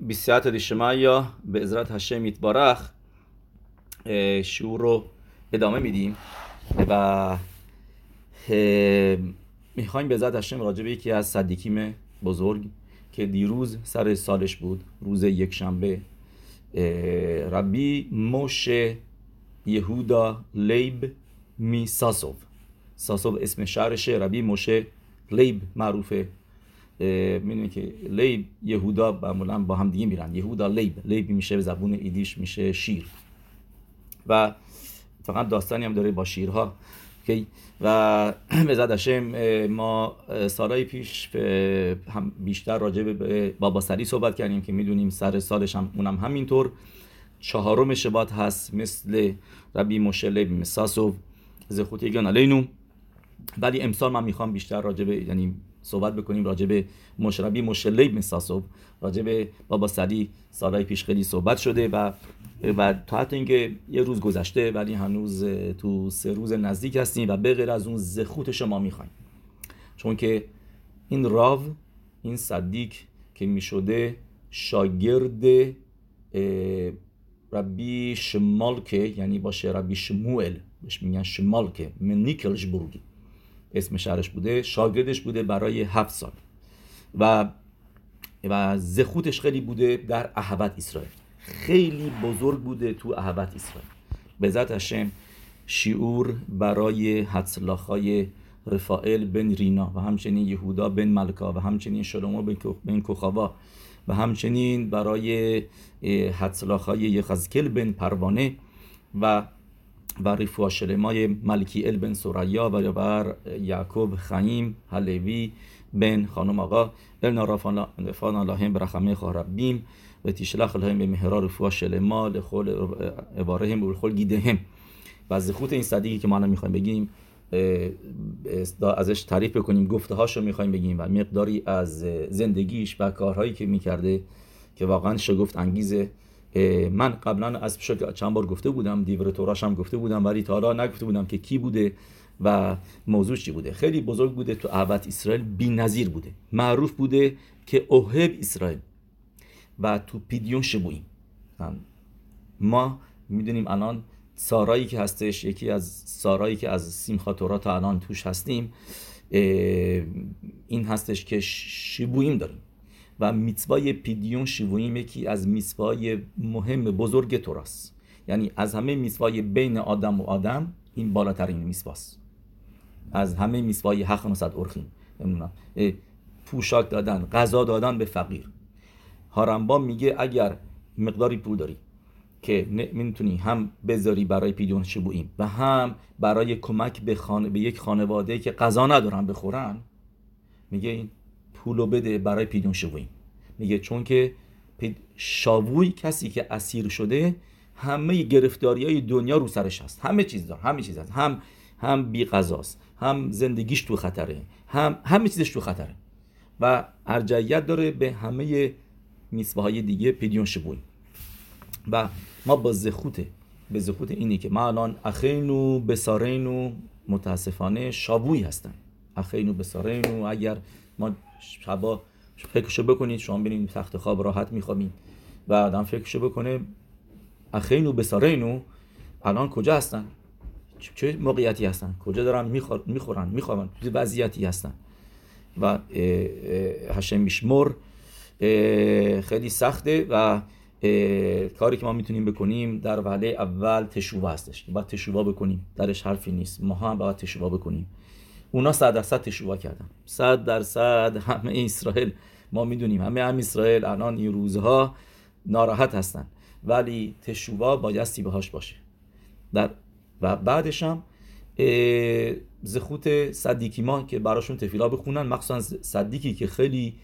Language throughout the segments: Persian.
بیسیات یا به ازرت هشم یتبارخ شعور رو ادامه میدیم و می‌خوایم به ازرت هشم راجع به یکی از صدیکیم بزرگ که دیروز سر سالش بود روز یک شنبه ربی موشه یهودا لیب می ساسوف ساسوف اسم شهرشه ربی موشه لیب معروفه می‌دونی که لیب یهودا معمولا با هم دیگه میرن. یهودا لیب لیب میشه به زبون ایدیش میشه شیر. و فقط داستانی هم داره با شیرها. و به زد ما سالهای پیش هم بیشتر راجع به بابا سری صحبت کردیم که می‌دونیم سر سالش هم اونم همینطور. چهارم شبات هست مثل ربی مشله مساسو زخوت یگان علینو ولی امسال من می‌خوام بیشتر راجع به یعنی صحبت بکنیم راجع به مشربی مشله مساسو راجع به بابا سری سالهای پیش خیلی صحبت شده و و تا حتی اینکه یه روز گذشته ولی هنوز تو سه روز نزدیک هستیم و به غیر از اون زخوت شما می‌خوایم. چون که این راو این صدیک که می‌شده شاگرد ربی شمالکه یعنی باشه ربی شموئل بهش میگن شمالکه من نیکلشبورگی اسم شهرش بوده شاگردش بوده برای هفت سال. و و زخوتش خیلی بوده در احوت اسرائیل. خیلی بزرگ بوده تو احوت اسرائیل. به ذات هشم شیعور برای حتلاخای رفائل بن رینا و همچنین یهودا بن ملکا و همچنین شلومو بن کوخاوا و همچنین برای حتلاخای یخزکل بن پروانه و و رفوا شلمای ملکی ال بن سوریا و بر یعقوب خیم حلوی بن خانم آقا ال رفان اللهم برخمه خاربیم و تیشلخ لهم به مهرا رفوا شلما لخول عبارهم و لخول گیدهم و از خود این صدیقی که ما الان می‌خوایم بگیم ازش تعریف بکنیم گفته هاشو می‌خوایم بگیم و مقداری از زندگیش و کارهایی که می‌کرده که واقعا شگفت انگیزه. من قبلا از چند بار گفته بودم دیور توراش هم گفته بودم ولی تا حالا نگفته بودم که کی بوده و موضوع چی بوده. خیلی بزرگ بوده تو عبد اسرائیل بی نظیر بوده. معروف بوده که اوهب اسرائیل و تو پیدیون شبویم ما می‌دونیم الان سارایی که هستش یکی از سارایی که از سیمخا تا الان توش هستیم این هستش که شبویم داریم. و میتوای پیدیون شبویم یکی از میتوای مهم بزرگ توراست یعنی از همه میتوای بین آدم و آدم این بالاترین میتواست. از همه میتوای حق نصد ارخیم پوشاک دادن غذا دادن به فقیر. هارمبا میگه اگر مقداری پول داری که می‌تونی هم بذاری برای پیدون شبویم و هم برای کمک به, خانه، به یک خانواده که غذا ندارن بخورن میگه این پولو بده برای پیدون شبویم میگه چون که شاووی کسی که اسیر شده همه گرفتاری های دنیا رو سرش هست. همه چیز دار همه چیز هست. هم هم بی غذاست هم زندگیش تو خطره هم همه چیزش تو خطره. و ارجعیت داره به همه میسبه های دیگه پیدیون شبوی و ما با زخوته به زخوت اینی که ما الان اخینو بسارینو متاسفانه شابوی هستن. اخینو بسارینو اگر ما شبا فکرشو بکنید شما ببینید تخت خواب راحت میخوابین. و آدم فکرشو بکنه اخینو بسارینو الان کجا هستن؟ چه موقعیتی هستن؟ کجا دارن می‌خورن؟ میخوابن؟ چه وضعیتی هستن؟ و هشم میشمر خیلی سخته و کاری که ما می‌تونیم بکنیم در وهله اول تشوبه هستش. که باید تشوبه بکنیم. درش حرفی نیست. ما هم باید تشوبه بکنیم. اونا صد درصد تشوبه کردن. صد درصد همه اسرائیل ما می‌دونیم همه هم اسرائیل الان این روزها ناراحت هستن. ولی تشوبه بایستی بهاش باشه. در و بعدش هم زخوت صدیکی ما که براشون تفیلا بخونن مخصوصا صدیکی که خیلی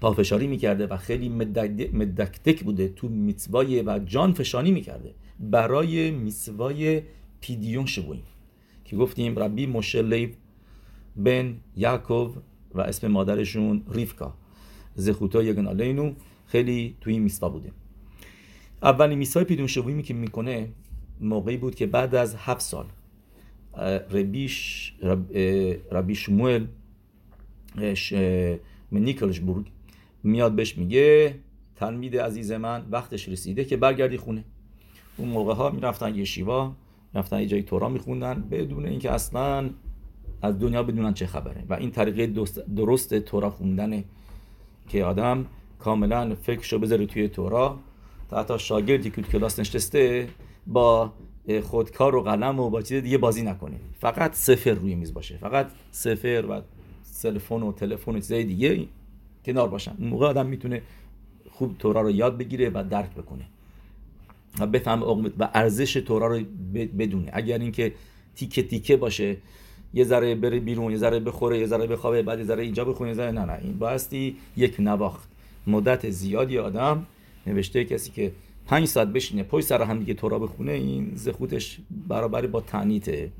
پافشاری می‌کرده و خیلی مدکتک بوده تو میتوای و جان فشانی می‌کرده برای میتوای پیدیون شبویم که گفتیم ربی مشلیب بن یعقوب و اسم مادرشون ریفکا. زخوتا یگن علینو خیلی توی این میسوا بوده اولین میسوای پیدیون شبویمی که می‌کنه موقعی بود که بعد از هفت سال ربیش ربی شموئل من نیکلشبورگ میاد بهش میگه تلمید عزیز من وقتش رسیده که برگردی خونه. اون موقع ها می‌رفتن یه شیوا. رفتن یه جایی تورا میخوندن بدون اینکه اصلا از دنیا بدونن چه خبره. و این طریقه درست تورا خوندن که آدم کاملا فکرشو بذاره توی تورا. تا حتی شاگردی که کلاس نشسته با خودکار و قلم و با چیز دیگه بازی نکنه. فقط سفر روی میز باشه. فقط سفر و تلفن و تلفن و چیزای دیگه کنار باشن. اون موقع آدم می‌تونه خوب تورا رو یاد بگیره و درک بکنه. و بفهم و ارزش تورا رو بدونه اگر اینکه تیکه تیکه باشه یه ذره بره بیرون یه ذره بخوره یه ذره بخوابه بعد یه ذره اینجا بخونه یه ذره نه نه این بایستی یک نواخت. مدت زیادی آدم نوشته کسی که پنج ساعت بشینه پای سر هم دیگه تورا بخونه این زخوتش برابر با تنیته.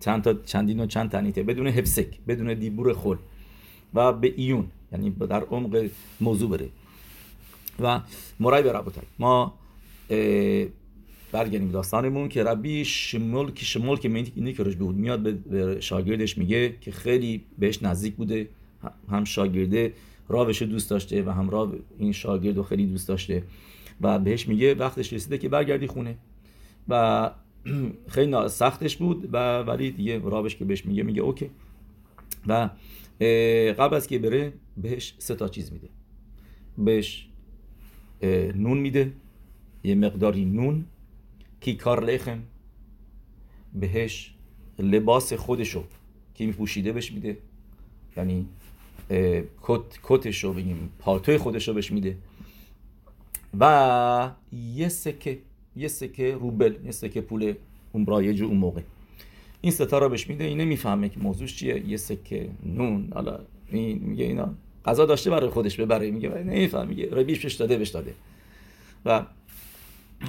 چند تا چندین و چند تنیته. بدون حفسک بدون دیبور خل و به ایون یعنی در عمق موضوع بره. و مرای به ما برگردیم داستانمون که ربی شمول که شمول که اینی که بود میاد به شاگردش میگه که خیلی بهش نزدیک بوده هم شاگرده راوش دوست داشته و هم راو این شاگرد رو خیلی دوست داشته و بهش میگه وقتش رسیده که برگردی خونه. و خیلی سختش بود و ولی دیگه راوش که بهش میگه میگه اوکی. و قبل از که بره بهش سه تا چیز میده. بهش نون میده. یه مقداری نون کار لخم بهش لباس خودشو که میپوشیده بهش میده. یعنی کت کتشو بگیم پالتوی خودشو بهش میده. و یه سکه یه سکه روبل یه سکه پول اون برایج اون موقع. این ستا رو بهش میده این نمی‌فهمه که موضوعش چیه. یه سکه نون حالا این میگه اینا غذا داشته برای خودش ببره. میگه نمیفهم میگه ربیش بهش داده بهش داده. و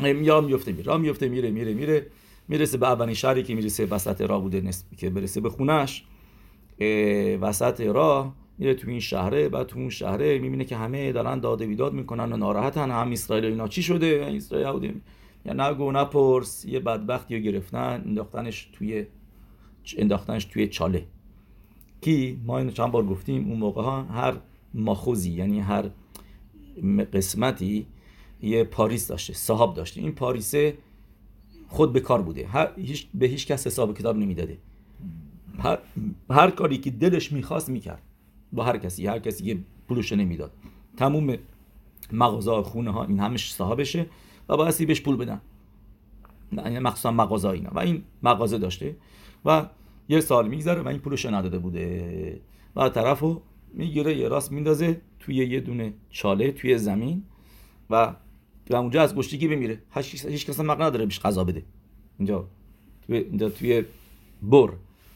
یا میفته میره میفته میره میره میره. می‌رسه به اولین شهری که می‌رسه وسط راه بوده نسب که برسه به خونش وسط راه میره تو این شهره. بعد تو اون شهره می‌بینه که همه دارن داده بیداد می‌کنن و ناراحتن. هم اسرائیل اینا چی شده؟ اسرائیل بودیم یا نگو نپرس. یه بدبختی رو گرفتن. انداختنش توی انداختنش توی چاله. کی؟ ما اینو چند بار گفتیم. اون موقع ها هر ماخوزی یعنی هر قسمتی یه پاریس داشته صاحب داشته. این پاریسه خود به کار بوده. هیچ به هیچ کس حساب کتاب نمی‌داده. هر, هر کاری که دلش می‌خواست می‌کرد. با هر کسی. هر کسی یه پولش نمی‌داد. تموم مغازه خونه ها این همش صاحبشه و باید بهش پول بدن. یعنی مخصوصا مغازه اینا. و این مغازه داشته و یه سال میگذره و این پولش نداده بوده. و طرفو می‌گیره یه راست میندازه توی یه دونه چاله توی زمین و و اونجا از گشتگی بمیره. هیچ کس مقنع نداره بهش غذا بده. اینجا. توی اینجا توی بر.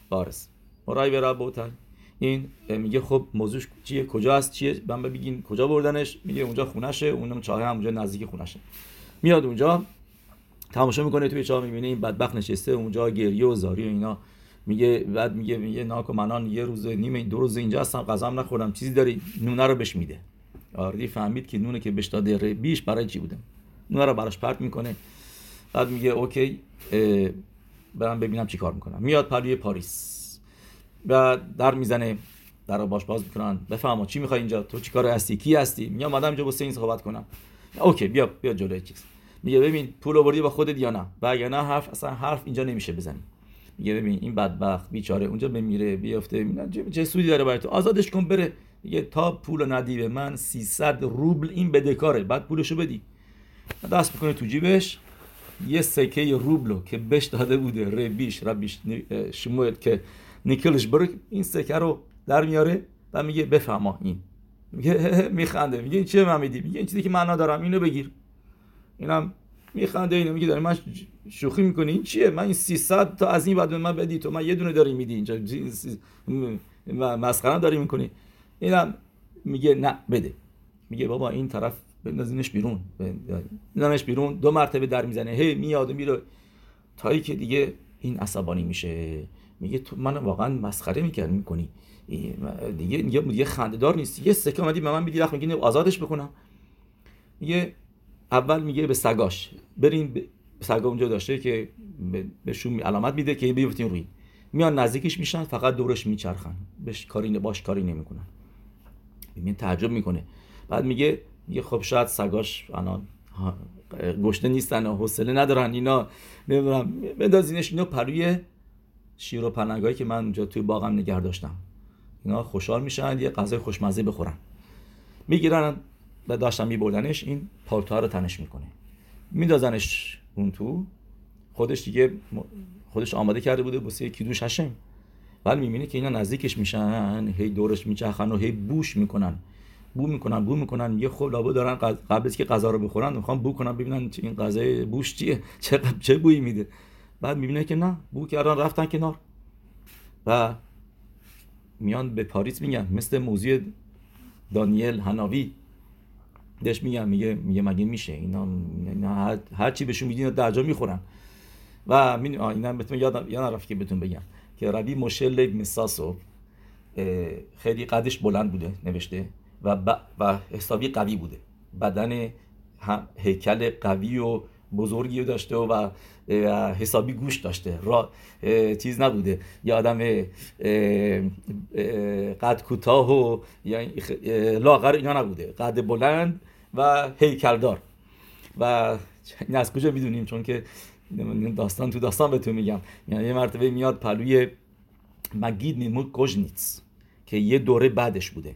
بارس. مرای به رب این میگه خب موضوعش چیه؟ کجا هست؟ چیه؟ من بگین کجا بردنش؟ میگه اونجا خونشه. اونم چاه هم اونجا نزدیک خونشه. میاد اونجا. تماشا می‌کنه توی چاه می‌بینه این بدبخت نشسته. اونجا گریه و زاری و اینا. میگه بعد میگه میگه ناکو منان یه روز نیمه دو روز اینجا هستم. غذا نخوردم. چیزی داری؟ نونه رو بهش میده. آردی فهمید که نونه که بهش داده بیش برای چی بوده؟ نونه رو براش پرت می‌کنه بعد میگه اوکی برم ببینم چی کار می‌کنم. میاد پروی پاریس. و در می‌زنه در باش باز می‌کنن. بفهمم چی می‌خوای اینجا؟ تو چی کار هستی؟ کی هستی؟ میام آدم اینجا با این صحبت کنم. اوکی بیا بیا جلوی چیز. میگه ببین پول آوردی با خودت یا نه؟ و اگر نه حرف اصلا حرف اینجا نمیشه بزنی. میگه ببین این بدبخت بیچاره اونجا بمیره بیافته چه سودی داره برای تو؟ آزادش کن بره. میگه تا پول ندی به من 300 روبل این بدهکاره بعد پولشو بدی. دست می‌کنه تو جیبش یه سکه روبلو که بهش داده بوده ربیش ربیش شموئل که نیکلش برو این سکه رو در میاره و میگه بفهما این. میگه میخنده. میگه چه من میدی؟ میگه این چیزی که معنا دارم اینو بگیر. اینم میخنده اینو میگه داره من شوخی می‌کنی؟ این چیه؟ من این 300 تا از این بعد من بدی تو. من یه دونه داری میدی اینجا. مسخره داری می‌کنی. اینم میگه نه بده میگه بابا این طرف بندازینش بیرون بندازینش بیرون دو مرتبه در می‌زنه هی میاد و میره تا که دیگه این عصبانی میشه میگه تو من واقعا مسخره می‌کرد می‌کنی دیگه دیگه یه خندهدار نیست یه سکه اومدی به من میدی وقت میگی آزادش بکنم میگه اول میگه به سگاش برین به سگا اونجا داشته که بهشون علامت میده که بیفتین روی میان نزدیکش میشن فقط دورش میچرخن بهش کاری باش کاری نمی‌کنن ببین تعجب می‌کنه. بعد میگه میگه خب شاید سگاش الان گشته نیستن و حوصله ندارن اینا نمی‌دونم. بندازینش اینا پروی شیر و پنگایی که من اونجا توی باغم نگه داشتم. اینا خوشحال میشن یه غذای خوشمزه بخورن. می‌گیرن و داشتن میبردنش این پالتوها رو تنش می‌کنه. میدازنش اون تو. خودش دیگه خودش آماده کرده بوده واسه کیدوش هشم. ولی می‌بینه که اینا نزدیکش میشن هی دورش میچرخن و هی بوش می‌کنن. بو می‌کنن بو می‌کنن. میگه خب لابا دارن قبل از که غذا رو بخورن می‌خوام بو کنن ببینن این غذای بوش چیه چه چه بویی میده. بعد می‌بینه که نه بو کردن رفتن کنار. و میان به پاریس میگن مثل موضوع دانیل هناوی. دش میگم میگه میگه مگه میشه؟ اینا, هر, چی بهشون میدین در جا می‌خورن. و می اینا بهتون یاد یاد نرفت که بهتون بگم. که ربی مشل میساسو خیلی قدش بلند بوده نوشته و, و حسابی قوی بوده. بدن هیکل قوی و بزرگی داشته و حسابی گوش داشته. را چیز نبوده. یه آدم قد کوتاه و لاغر اینا نبوده. قد بلند و هیکلدار. و این از کجا می‌دونیم؟ چون که داستان تو داستان بهتون میگم. یعنی یه مرتبه میاد پلوی مگید نیمو کوژنیتس که یه دوره بعدش بوده.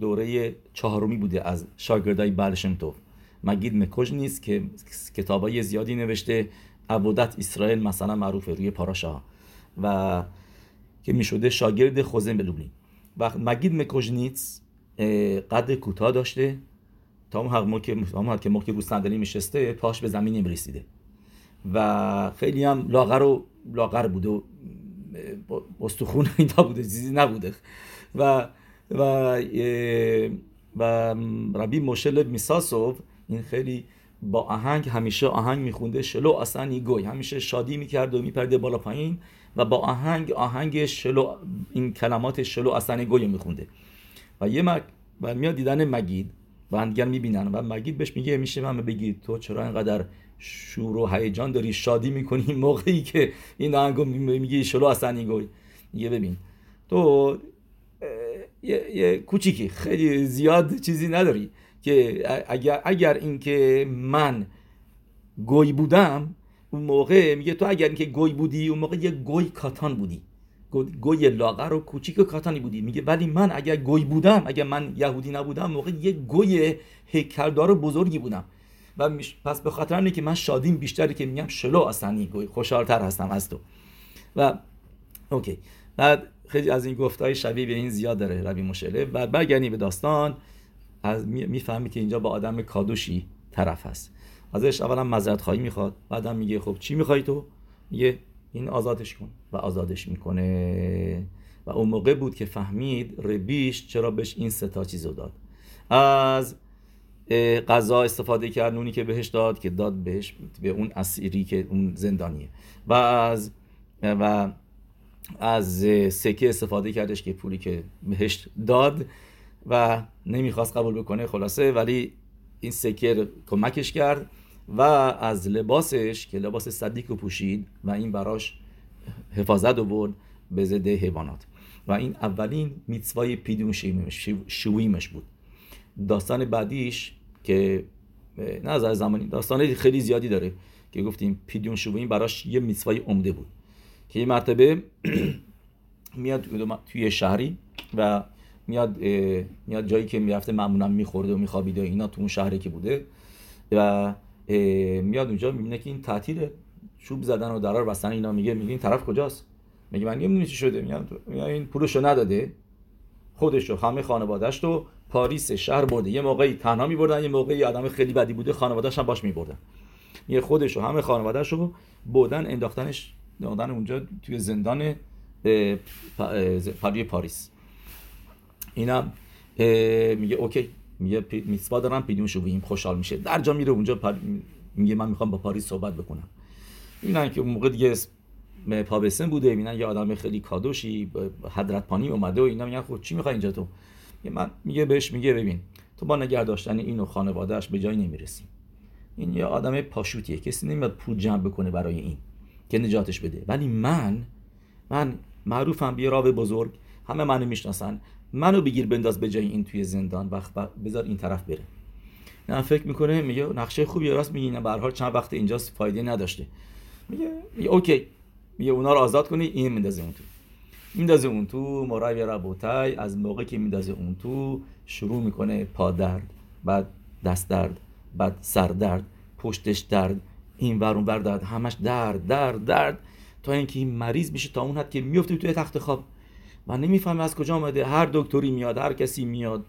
دوره چهارمی بوده از شاگردای بلشمتوف مگید مکوژ نیست که کتابای زیادی نوشته. عبودت اسرائیل مثلا معروفه روی پاراشا و که می‌شده شاگرد خوزن بلوبلین و مگید مکوژنیتس قد کوتاه داشته. تا اون حق که که موقع رو صندلی میشسته پاش به زمین نمی‌رسیده و خیلی هم لاغر و لاغر بوده و استخون اینا بوده چیزی نبوده. و و و ربی مشل میساسوف این خیلی با آهنگ همیشه آهنگ میخونده شلو اصلا گوی. همیشه شادی می‌کرد و میپرده بالا پایین و با آهنگ آهنگ شلو این کلمات شلو اصلا گوی میخونده. و یه مک و میاد دیدن مگید و هم می‌بینن و مگید بهش میگه میشه من بگید تو چرا اینقدر شور و هیجان داری شادی می‌کنی موقعی که این آهنگو میگی شلو اصلا یه ببین تو یه, یه کوچیکی خیلی زیاد چیزی نداری که اگر اگر اینکه من گوی بودم اون موقع میگه تو اگر اینکه گوی بودی اون موقع یه گوی کاتان بودی. گوی لاغر و کوچیک و کاتانی بودی. میگه ولی من اگر گوی بودم اگر من یهودی نبودم موقع یه گوی هیکلدار و بزرگی بودم. و پس به خاطر اینه که من شادیم بیشتری که میگم شلو اصلا گوی خوشحالتر هستم از تو. و اوکی. بعد خیلی از این گفتهای شبیه به این زیاد داره روی مشله. بعد برگردیم به داستان. از می‌فهمی که اینجا با آدم کادوشی طرف هست. ازش اولا مذرت خواهی می‌خواد. بعدم میگه خب چی می‌خوای تو؟ میگه این آزادش کن. و آزادش می‌کنه. و اون موقع بود که فهمید ربیش چرا بهش این ستا چیزو داد. از غذا استفاده کرد نونی که بهش داد که داد بهش به اون اسیری که اون زندانیه. و از و از سکه استفاده کردش که پولی که بهش داد و نمی‌خواست قبول بکنه خلاصه. ولی این سکه کمکش کرد و از لباسش که لباس صدیق رو پوشید و این براش حفاظت برد به ضد حیوانات. و این اولین میتسوای پیدون شویمش بود. داستان بعدیش که نه از زمانی داستان خیلی زیادی داره که گفتیم پیدون شویم براش یه میتسوای عمده بود که یه مرتبه میاد توی شهری و میاد میاد جایی که می‌رفته معمولا میخورده و میخوابیده و اینا تو اون شهری که بوده و میاد اونجا می‌بینه که این تعطیله چوب زدن و درار بستن اینا میگه میگه این طرف کجاست؟ میگه من نمی‌دونی چی شده. میگه این پولشو نداده خودش رو همه خانوادهش رو پاریس شهر برده. یه موقعی تنها میبردن یه موقعی آدم خیلی بدی بوده خانواده‌اش هم باش میبردن. یه خودش رو همه خانواده‌اش رو بردن انداختنش انداختن اونجا توی زندان پاریس. پاریس اینم میگه اوکی میگه میسوا دارم پیدون شویم خوشحال میشه. در جا میره اونجا پر... میگه من می‌خوام با پاریس صحبت بکنم. می‌بینن که اون موقع دیگه پابسن بوده. می‌بینن یه آدم خیلی کادوشی حضرت پانی اومده و اینا میگن خب چی می‌خوای اینجا تو؟ من میگه بهش میگه ببین تو با نگه داشتن این و خانوادهش به جایی نمی‌رسی. این یه آدم پاشوتیه. کسی نمیاد پول جمع بکنه برای این که نجاتش بده. ولی من من معروفم بی راو بزرگ. همه منو می‌شناسن. منو بگیر بنداز به جای این توی زندان. وقت بذار این طرف بره. نه فکر می‌کنه میگه نقشه خوبی راست میگی. نه به چند وقت اینجاست فایده نداشته. میگه میگه اوکی. میگه اونا رو آزاد کنی این میندازه اون تو. میندازه اون تو مرای ربوتای از موقع که میندازه اون تو شروع می‌کنه پا درد بعد دست درد بعد سر درد پشتش درد این ور اون درد همش درد درد درد تا اینکه این مریض میشه تا اون حد که میفته توی تخت خواب. من نمی‌فهمه از کجا آمده هر دکتری میاد هر کسی میاد.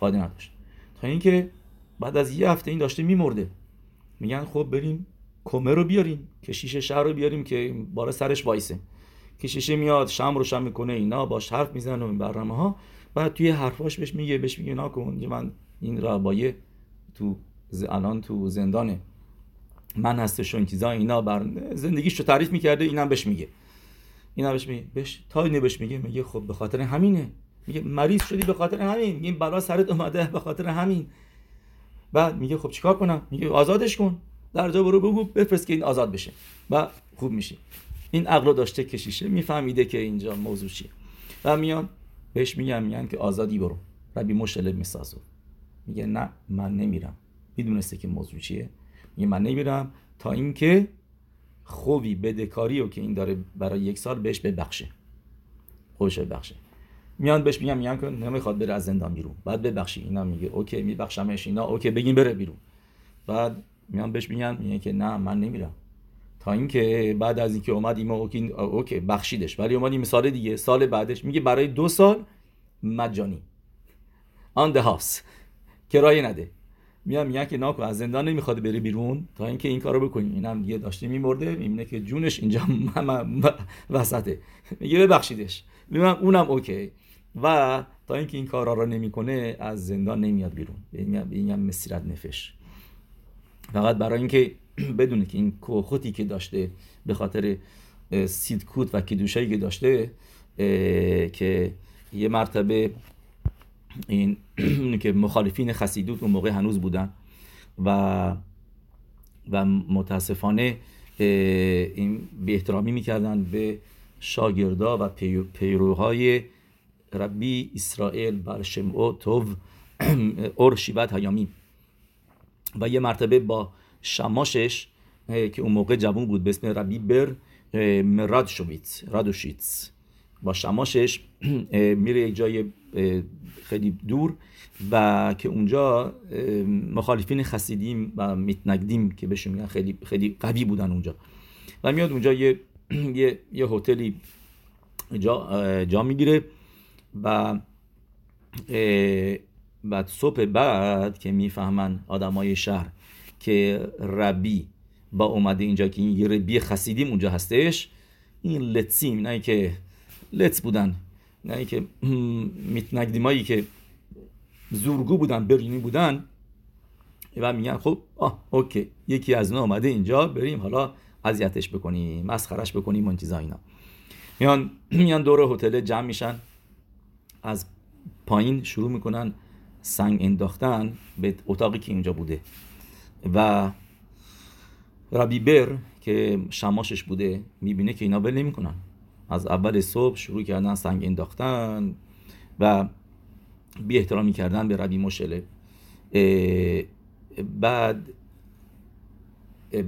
فایده نداشت. تا اینکه بعد از یه هفته این داشته میمرده. میگن خب بریم کمه رو بیاریم کشیش شهر رو بیاریم که بار سرش وایسه. کشیشه میاد شم روشن می‌کنه اینا باش حرف می‌زنه و این برنامه ها بعد توی حرفاش بهش میگه بهش میگه نکن من این ربایه تو الان تو زندانه. من هستش و این چیزا اینا بر زندگیش رو تعریف می‌کرده اینم بهش میگه. اینا بهش میگه بهش تا اینه بهش میگه میگه خب به خاطر همینه. میگه مریض شدی به خاطر همین. میگه بلا سرت اومده به خاطر همین. بعد میگه خب چیکار کنم؟ میگه آزادش کن. در جا برو بگو بفرست که این آزاد بشه. و خوب میشه این عقل داشته کشیشه میفهمیده که اینجا موضوع چیه. و میان بهش میگن میگن که آزادی برو. ربی مشله میسازو. میگه نه من نمیرم. می‌دونسته که موضوع چیه. میگه من نمیرم تا اینکه خوبی بدهکاری رو که این داره برای یک سال بهش ببخشه. خوش ببخشه. میان بهش میگم میگن که نمی‌خواد بره از زندان بیرون. بعد ببخشی. اینا میگه okay میبخشمش. اینا اوکی بگین بره بیرون. بعد میان بهش میگن میگه که نه من نمیرم. تا اینکه بعد از اینکه اومد ایما okay, okay بخشیدش. ولی اومد این سال دیگه سال بعدش میگه برای دو سال مجانی آن ده هاوس کرایه نده. میان میگن که ناکو از زندان نمی‌خواد بره بیرون. تا اینکه این کارو بکنی. اینم دیگه داشته میمرده می‌بینه که جونش اینجا وسطه. میگه ببخشیدش. میگم اونم اوکی. و تا اینکه این کارا رو نمی‌کنه از زندان نمیاد بیرون. این مسیرت نفش. فقط برای اینکه بدونه که این کوخوتی که داشته به خاطر سیدکوت و کدوشایی که داشته که یه مرتبه این که مخالفین خسیدوت اون موقع هنوز بودن و و متاسفانه این به احترامی می‌کردن به شاگردا و پیروهای ربی اسرائیل بر شمعو توو اور شیبت هیامی و یه مرتبه با شماشش که اون موقع جوان بود به اسم ربی بر مرادشویتس رادوشیتس. با شماشش میره یک جای خیلی دور و که اونجا مخالفین خسیدیم و میتنگدیم که بهشون میگن خیلی خیلی قوی بودن اونجا. و میاد اونجا یه یه, یه هتلی جا, جا می‌گیره و بعد صبح بعد که می‌فهمن آدمای شهر که רבי با اومده اینجا که این یه רבי חסידים اونجا هستش این לצים نه که לץ بودن نه که מתנגדים ایی که زورگو بودن בריוני بودن. و میگن خب آه okay یکی از اونا اومده اینجا بریم حالا اذیتش بکنیم مسخرش بکنیم اون چیزا اینا. میان میان دور هتل جمع میشن از پایین شروع می‌کنن سنگ انداختن به اتاقی که اینجا بوده. و ربی بر که شماشش بوده می‌بینه که اینا بل نمی‌کنن. از اول صبح شروع کردن سنگ انداختن و بی احترامی کردن به ربی مشله. بعد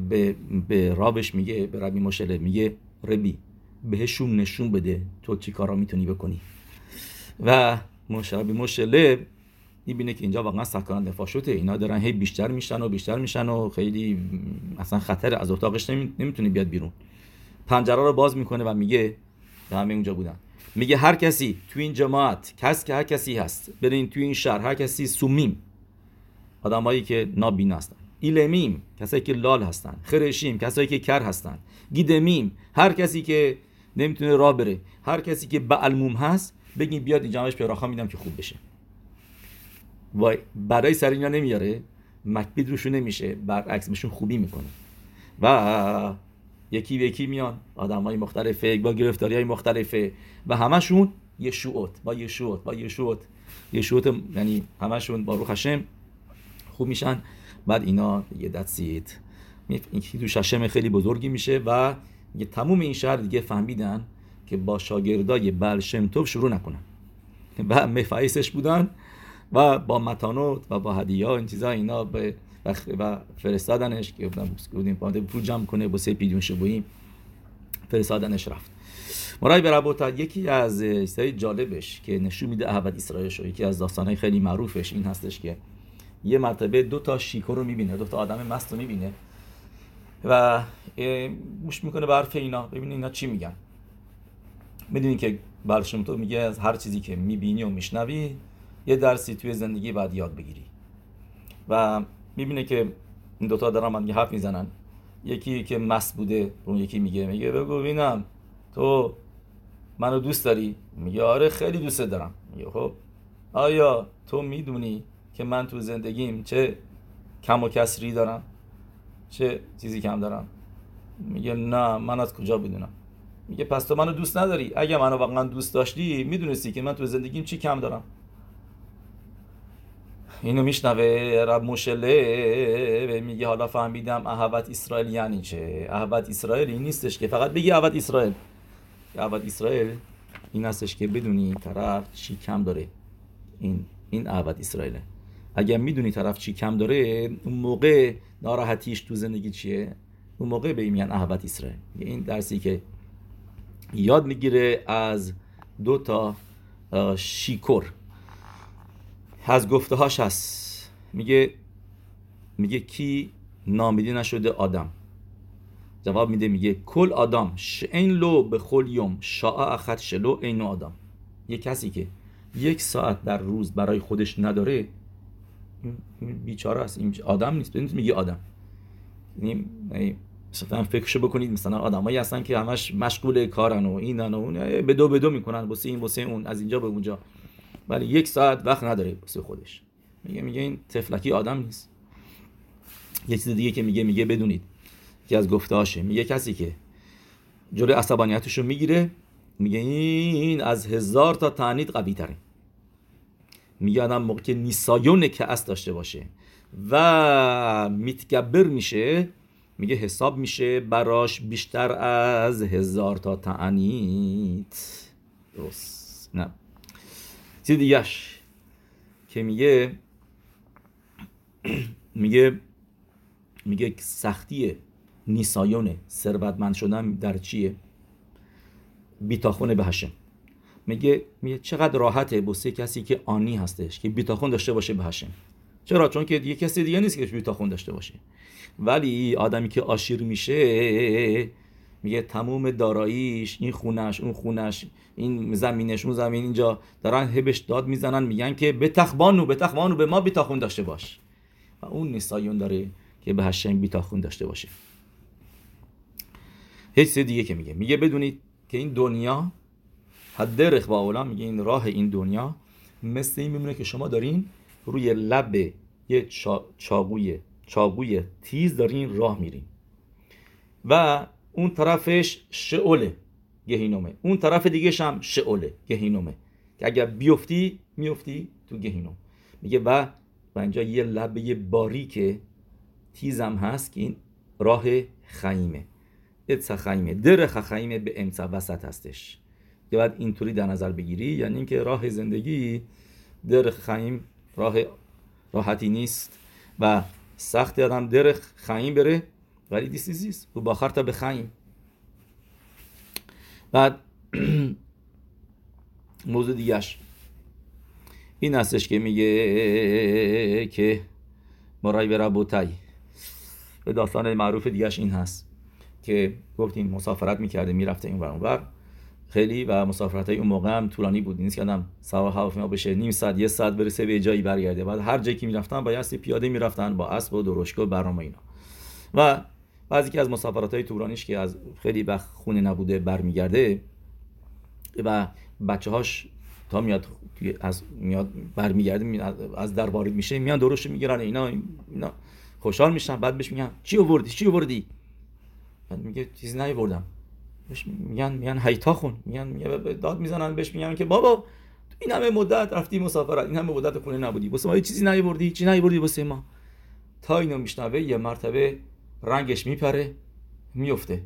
به, به رابش میگه به ربی مشله میگه ربی بهشون نشون بده تو چی کارا می‌تونی بکنی. و ربی مشله می‌بینه که اینجا واقعا سکان دفاع شده. اینا دارن هی بیشتر میشن و بیشتر میشن و خیلی اصلا خطر از اتاقش نمی‌تونه بیاد بیرون. پنجره رو باز می‌کنه و میگه همه اونجا بودن. میگه هر کسی تو این جماعت کس که هر کسی هست برین تو این شهر هر کسی سومیم. آدمایی که نابین هستن. ایلمیم کسایی که لال هستن. خرشیم کسایی که کر هستن. گیدمیم هر کسی که نمی‌تونه راه بره. هر کسی که بعلموم هست بگین بیاد اینجا همش پیراخا میدم که خوب بشه. وای برای سر اینا نمیاره. مکبید روشون نمیشه برعکس بهشون خوبی می‌کنه. و یکی به یکی میان. آدم های مختلفه با گرفتاری های مختلفه. و همشون یشوعت با یشوعت با یشوعت یشوعت یعنی همشون با روح هشم خوب میشن. بعد اینا یه دستید این دوش هشم خیلی بزرگی میشه و یه تموم این شهر دیگه فهمیدن که با شاگردای بل شمتوب شروع نکنن. و مفایسش بودن و با متانوت و با هدیه این چیزا اینا به و فرستادنش که بودیم پول جمع کنه با سه پیدیون شبوییم فرستادنش رفت. مرای به یکی از چیزهای جالبش که نشون میده احمد اسرائیل شو یکی از داستانهای خیلی معروفش این هستش که یه مرتبه دو تا شیکو رو می‌بینه دو تا آدم مست رو می‌بینه و گوش می‌کنه به حرف اینا. ببینه اینا چی میگن. می‌دونی که برشم تو میگه از هر چیزی که می‌بینی و میشنوی یه درسی توی زندگی باید یاد بگیری. و می‌بینه که این دوتا دارن من حرف می‌زنن. یکی که مست بوده اون یکی میگه میگه بگو ببینم. تو منو دوست داری؟ میگه آره خیلی دوست دارم. میگه خب. آیا تو می‌دونی که من تو زندگیم چه کم و کسری دارم؟ چه چیزی کم دارم؟ میگه نه من از کجا بدونم میگه پس تو منو دوست نداری. اگه منو واقعا دوست داشتی می‌دونستی که من تو زندگیم چی کم دارم. اینو میشنوه رب مشله میگه حالا فهمیدم احوت اسرائیل یعنی چه؟ احوت اسرائیل این نیستش که فقط بگی احوت اسرائیل. احوت اسرائیل این هستش که بدونی طرف چی کم داره. این این احوت اسرائیله. اگر می‌دونی طرف چی کم داره اون موقع ناراحتیش تو زندگی چیه؟ اون موقع به میان احوت اسرائیل. این درسی که یاد می‌گیره از دو تا شیکور از گفته هاش هست. میگه میگه کی نامیده نشده آدم. جواب میده میگه کل آدم این لو به خل یوم شاء اخت شلو این آدم. یه کسی که یک ساعت در روز برای خودش نداره بیچاره است. این آدم نیست. میگه آدم. یعنی مثلا فکرشو بکنید مثلا آدمایی هستن که همش مشغول کارن و اینن و اون. به دو به دو می‌کنن. واسه این واسه اون. از اینجا به اونجا. ولی یک ساعت وقت نداره واسه خودش. میگه میگه این تفلکی آدم نیست. یه چیز دیگه که میگه میگه بدونید. که از گفته میگه کسی که جلوی عصبانیتش رو می‌گیره میگه این از هزار تا تعنید قوی تره میگه آدم موقع که نیسایونه که از داشته باشه و میتگبر میشه میگه حساب میشه براش بیشتر از هزار تا تعنیت درست. نه. چیز دیگهش که میگه میگه میگه سختی نیسایونه. ثروتمند شدن در چیه؟ بیتاخونه به هشم. میگه میگه چقدر راحته بوسه کسی که آنی هستش که بیتاخون داشته باشه به هشم. چرا؟ چون که یه کسی دیگه نیست که بیتاخون داشته باشه. ولی آدمی که آشیر میشه میگه تموم داراییش این خونش اون خونش این زمینش اون زمین اینجا. دارن هبش داد می‌زنن میگن که به تخبانو به تخبانو به ما بیتاخون داشته باش. و اون نیسایون داره که به هشم بیتاخون داشته باشه. هیچ دیگه که میگه. میگه بدونید که این دنیا حد رخ با میگه این راه این دنیا مثل این میمونه که شما دارین روی لب یه چاقوی چاقوی تیز دارین راه میرین. و اون طرفش شعوله گهینومه. اون طرف دیگه هم شعوله گهینومه. که اگر بیفتی میفتی تو گهینوم. میگه و و اینجا یه لبه باریک تیزم هست که این راه خیمه. اتسا خیمه. در خیمه به امسا وسط هستش. که باید اینطوری در نظر بگیری یعنی اینکه راه زندگی در خیم راه راحتی نیست و سخت آدم در خیم بره ولی دیسیزیست و باخرتا به خیم بعد موضوع دیگهش این هستش که میگه که مرای به ربوتای به داستان معروف دیگهش این هست که گفتیم مسافرت می‌کرده می‌رفته این ور خیلی و مسافرت های اون موقع هم طولانی بود نیست که آدم سوار هواپیما بشه نیم ساعت یه ساعت برسه به جایی برگرده بعد هر جایی که می‌رفتن با یستی پیاده می‌رفتن با اسب و درشکه و برنامه اینا و بعضی که از مسافرت های طولانیش که از خیلی وقت خونه نبوده برمیگرده و بچه هاش تا میاد از میاد برمیگرده از در وارد میشه میان درشت می‌گیرن اینا اینا خوشحال میشن. بعد بهش میگن چی آوردی؟ چی آوردی؟ بعد میگه چیزی نیاوردم. بهش میگن میگن هیتا خون. میگن داد می‌زنن. بهش میگن که بابا این همه مدت رفتی مسافرت این همه مدت خونه نبودی. واسه ما چیزی نیاوردی چی نیاوردی واسه ما؟ تا اینو میشنوه یه مرتبه رنگش میپره میفته.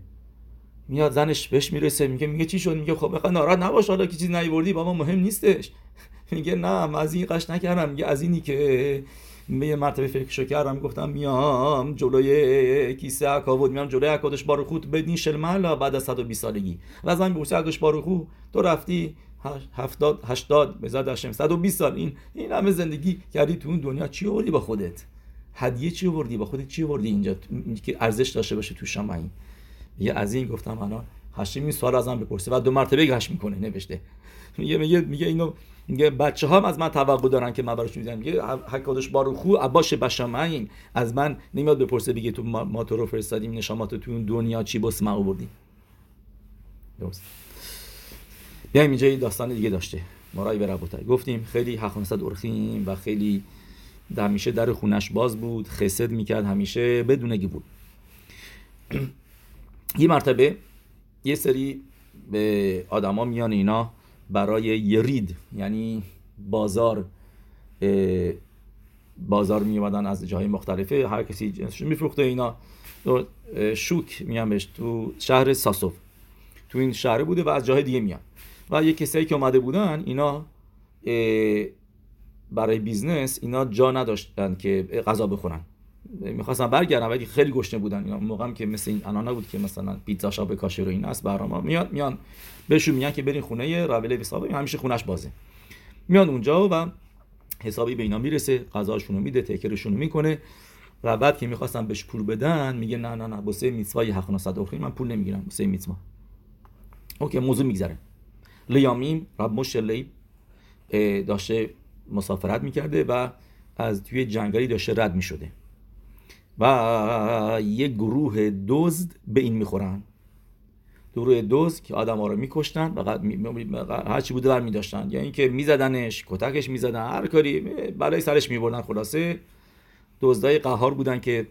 میاد زنش بهش می‌رسه میگه میگه چی شد؟ میگه خب بخواد ناراحت نباش حالا که چیزی نیوردی بابا مهم نیستش. میگه نه از این قش نکردم میگه از اینی که یه مرتبه فکرشو کردم گفتم میام جلوی کیسه عکاود میام جلوی عکادش باروخو بدین شلملا بعد از 120 سالگی. و از من بورسه عکادش باروخو تو رفتی هفتاد هشتاد به زد هشم 120 سال. این این همه زندگی کردی تو اون دنیا چی آوردی با خودت؟ هدیه چی آوردی؟ با خودت چی آوردی اینجا؟ که ارزش داشته باشه تو شما این یه از این گفتم انا هشیم این سوال ازم بپرسه. و دو مرتبه گشت می‌کنه نوشته. میگه میگه میگه اینو میگه بچه هم از من توقع دارن که من براش می‌زنم میگه حکادش بارو عباش بشمعین از من نمیاد بپرسه بگه تو ما تو رو فرستادیم نشامات تو اون دنیا چی بس ما آوردیم درست. بیایم اینجا داستان دیگه داشته. مرای به گفتیم خیلی حقانصد ارخیم و خیلی همیشه در خونش باز بود خسد می‌کرد همیشه بدون بود یه مرتبه یه سری به آدما میان اینا برای یرید یعنی بازار بازار میومدن از جای مختلفه. هر کسی جنسش میفروخته اینا. شوک میان بهش تو شهر ساسوف تو این شهر بوده و از جای دیگه میان. و یه کسایی که اومده بودن اینا برای بیزنس اینا جا نداشتن که غذا بخورن. می‌خواستن برگردن ولی خیلی گشنه بودن. اینا موقعم که مثل این الان نبود که مثلا پیتزا شاب کاشر و این است برام میاد میان بهشون میگن که برین خونه راوله حساب همیشه خونش بازه. میان اونجا و حسابی به اینا می‌رسه غذاشون رو میده تکرشون رو می‌کنه. و بعد که می‌خواستن بهش پول بدن میگه نه نه نه واسه میتوای حق نصد من پول نمی‌گیرم واسه میتوا اوکی موضوع میگذره. لیامیم رب مشلی داشته مسافرت می‌کرده و از توی جنگلی داشته رد می‌شده. و یه گروه دزد به این می‌خورن. گروه دزد که آدم ها رو میکشتن و هر چی بوده بر میداشتن. یا اینکه میزدنش کتکش می‌زدن هر کاری برای سرش میبردن خلاصه دزدای قهار بودن که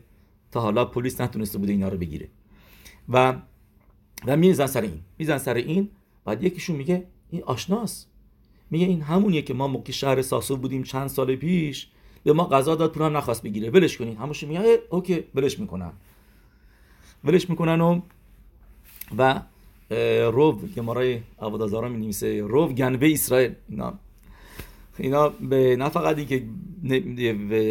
تا حالا پلیس نتونسته بوده اینا رو بگیره. و و میزن سر این. میزن سر این بعد یکیشون میگه این آشناست. میگه این همونیه که ما موقع شهر ساسو بودیم چند سال پیش به ما غذا داد پول هم نخواست بگیره. ولش کنین. هموش میگه اوکی ولش می‌کنن ولش می‌کنن و و رو که مارای عبادازارا می نویسه رو گنبه اسرائیل. اینا. اینا به نه فقط که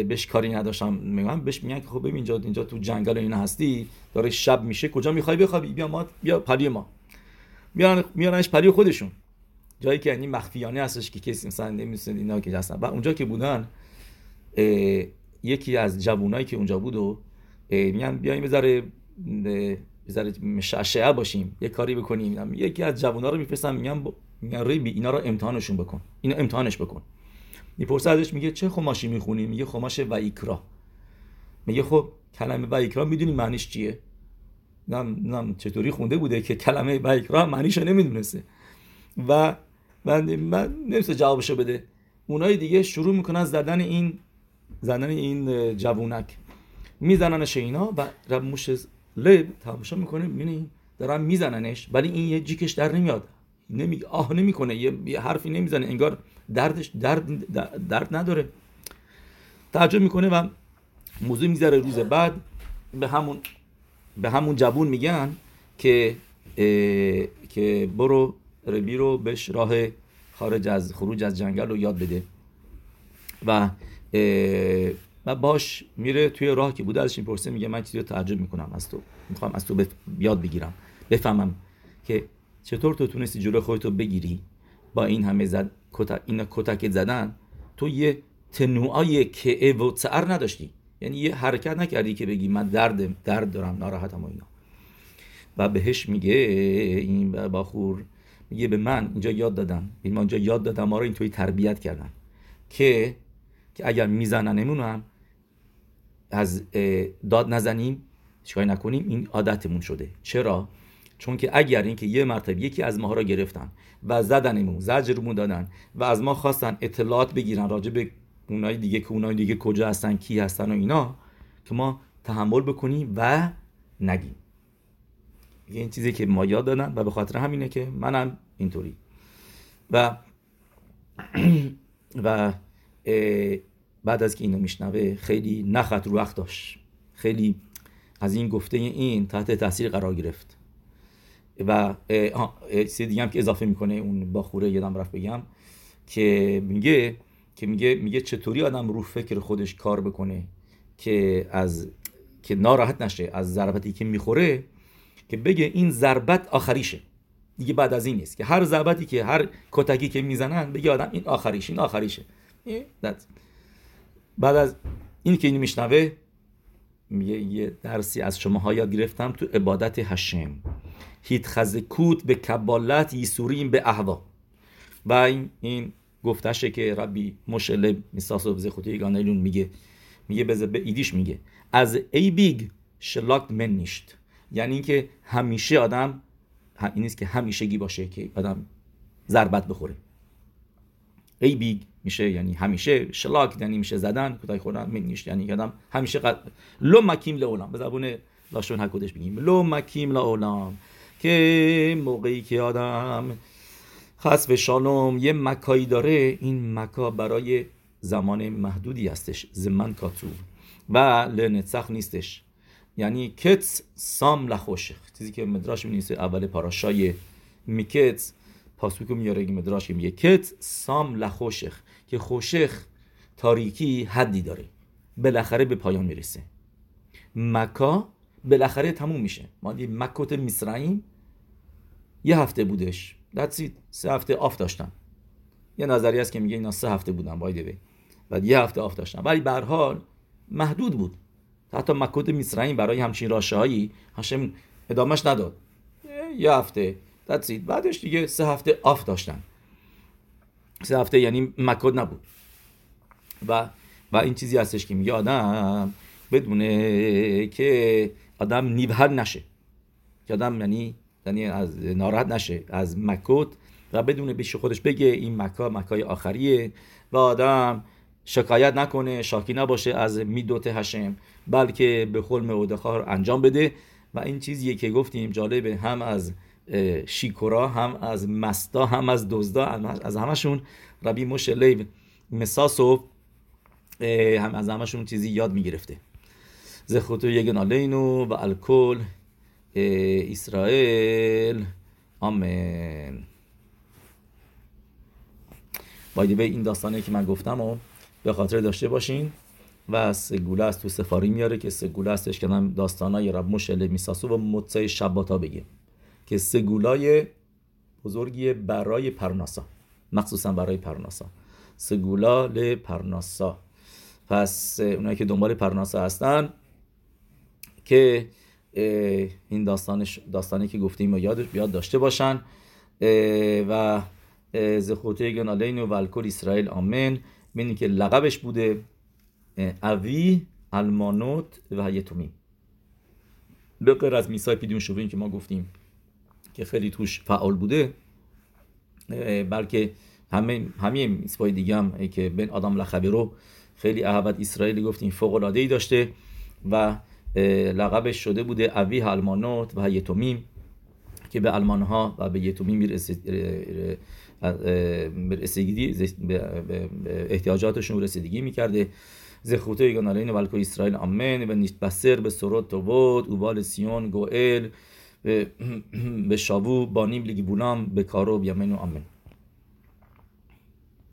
بهش کاری نداشتم. میگم بهش میگن که خب ببین اینجا اینجا تو جنگل اینا هستی داره شب میشه کجا می‌خوای بخوابی؟ بیا ما بیا پری ما. میارن میارنش پری خودشون. جایی که یعنی مخفیانه هستش که کسی مثلا نمی‌دونه اینا که هستن. و اونجا که بودن یکی از جوونایی که اونجا بود و میگن بیایم بذاره بذاره مشعشعه باشیم یه کاری بکنیم. یکی از جوونا رو میفرستن میگن میگن ریبی اینا رو امتحانشون بکن. اینا امتحانش بکن. می‌پرسه ازش میگه چه خماشی می‌خونی؟ میگه خماش وایکرا. میگه خب کلمه وایکرا می‌دونی معنیش چیه؟ نم نم چطوری خونده بوده که کلمه وایکرا معنیش نمی‌دونسته. و من من نمیشه جوابشو بده اونای دیگه شروع می‌کنن زدن این زدن این جوونک میزننش اینا و رب موش لب تماشا می‌کنه می‌بینی دارن میزننش ولی این یه جیکش در نمیاد نمی آه نمی‌کنه یه،, یه حرفی نمی‌زنه انگار دردش درد درد نداره تعجب می‌کنه و موضوع می‌ذاره روز بعد به همون به همون جوون میگن که که برو ربی رو بهش راه خارج از خروج از جنگل رو یاد بده. و و باش میره توی راه که بوده ازش می‌پرسه میگه من چیزی رو تعجب می‌کنم از تو. می‌خوام از تو بف... یاد بگیرم. بفهمم که چطور تو تونستی جلو خودتو بگیری با این همه زد کتا... این کتک زدن تو یه تنوعای که و تعر نداشتی. یعنی یه حرکت نکردی که بگی من درد درد دارم ناراحتم و اینا. و بهش میگه این باخور میگه به من اینجا یاد دادم. این اینجا یاد دادم. ما رو اینطوری تربیت کردن. که که اگر میزننمون هم از داد نزنیم چیکار نکنیم این عادتمون شده. چرا؟ چون که اگر اینکه یه مرتبه یکی از ماها را گرفتن و زدنمون زجرمون دادن و از ما خواستن اطلاعات بگیرن راجع به اونای دیگه که اونای دیگه کجا هستن کی هستن و اینا که ما تحمل بکنیم و نگیم. این چیزی که ما یاد دادن و به خاطر همینه که منم اینطوری. و و بعد از که اینو میشنوه خیلی نخط رو وقت داشت. خیلی از این گفته این تحت تاثیر قرار گرفت. و سه دیگه هم که اضافه می‌کنه اون با خوره یادم رفت بگم که میگه که میگه میگه چطوری آدم رو فکر خودش کار بکنه که از که ناراحت نشه از ضربتی که می‌خوره. که بگه این ضربت آخریشه. دیگه بعد از این نیست که هر ضربتی که هر کتکی که می‌زنن بگه آدم این آخریشه این آخریشه. بعد از این که اینو میشنوه میگه یه درسی از شما یاد گرفتم تو عبادت هشم هیت خزکوت به کبالت یسوریم به احوا و این, این گفتشه که ربی مشله میساس و بزخوتی میگه میگه بزه به ایدیش میگه. از ای بیگ شلاکت من نیشت. یعنی اینکه همیشه آدم این نیست که همیشگی باشه که آدم ضربت بخوره. אייביג میشه یعنی همیشه שלאג یعنی میشه زدن کتک خوردن מען נישט یعنی آدم همیشه قد... לא מכים לעולם به زبون לשון הקודש بگیم לא מכים לעולם که موقعی که آدم חס ושלום یه מכה ای داره این מכה برای زمان محدودی هستش. זמן קצוב. و לנצח نیستش. یعنی קץ שם לחושך. چیزی که מדרש می اول פרשה ی מקץ פסוק و میاره که מדרש میگه קץ שם לחושך که חושך تاریکی حدی داره. بالاخره به پایان می‌رسه. מכה بالاخره تموم میشه. ما מכות מצרים یه هفته بودش. دتسی سه هفته off داشتن یه نظری هست که میگه اینا سه هفته بودن بایده و یه هفته off داشتن ولی به حال محدود بود. حتی מכות מצרים برای همچین רשע هایی هاشم ادامش نداد. یه هفته. دتسید بعدش دیگه سه هفته آف داشتن. سه هفته یعنی مکود نبود. و و این چیزی هستش که میگه آدم بدونه که آدم نیوهر نشه. که آدم یعنی یعنی از ناراحت نشه. از مکوت. و بدون بیش خودش بگه این مکا مکای آخریه. و آدم شکایت نکنه شاکی نباشه از میدوت هشم بلکه به خلم اودخار انجام بده. و این چیزیه که گفتیم جالبه هم از شیکورا هم از مستا هم از دزدا از همشون. ربی موش لیو مساسو هم از همشون چیزی یاد می‌گرفته. زخوتو یگن علینو و الکل اسرائیل. آمین. بایدی به این داستانه که من گفتم و به خاطر داشته باشین و سگوله است تو سفاری میاره که سگوله استش که داستانای رب مشله میساسو و متسه شباتا بگه که سگولای بزرگی برای پرناسا مخصوصا برای پرناسا. سگولا ل پرناسا. پس اونایی که دنبال پرناسا هستن که این داستانش داستانی که گفتیم و یادش بیاد داشته باشن. و زخوته گنالین و الکل اسرائیل آمن بینی که لقبش بوده اوی المانوت و یتومیم به غیر از میسای پیدون شوین که ما گفتیم که خیلی توش فعال بوده بلکه همه همه میسای دیگه هم که بین آدم لخبرو خیلی احوت اسرائیل گفتیم فوق العاده ای داشته و لقبش شده بوده اوی المانوت و یتومیم که به المان ها و به یتومیم به احتیاجاتشون رسیدگی می‌کرده. زخوته و ولکو اسرائیل آمن و نیست بسر به سرود توود اوبال سیون گوئل به شاوو بانیم لیگی بولام به کارو بیامن و آمن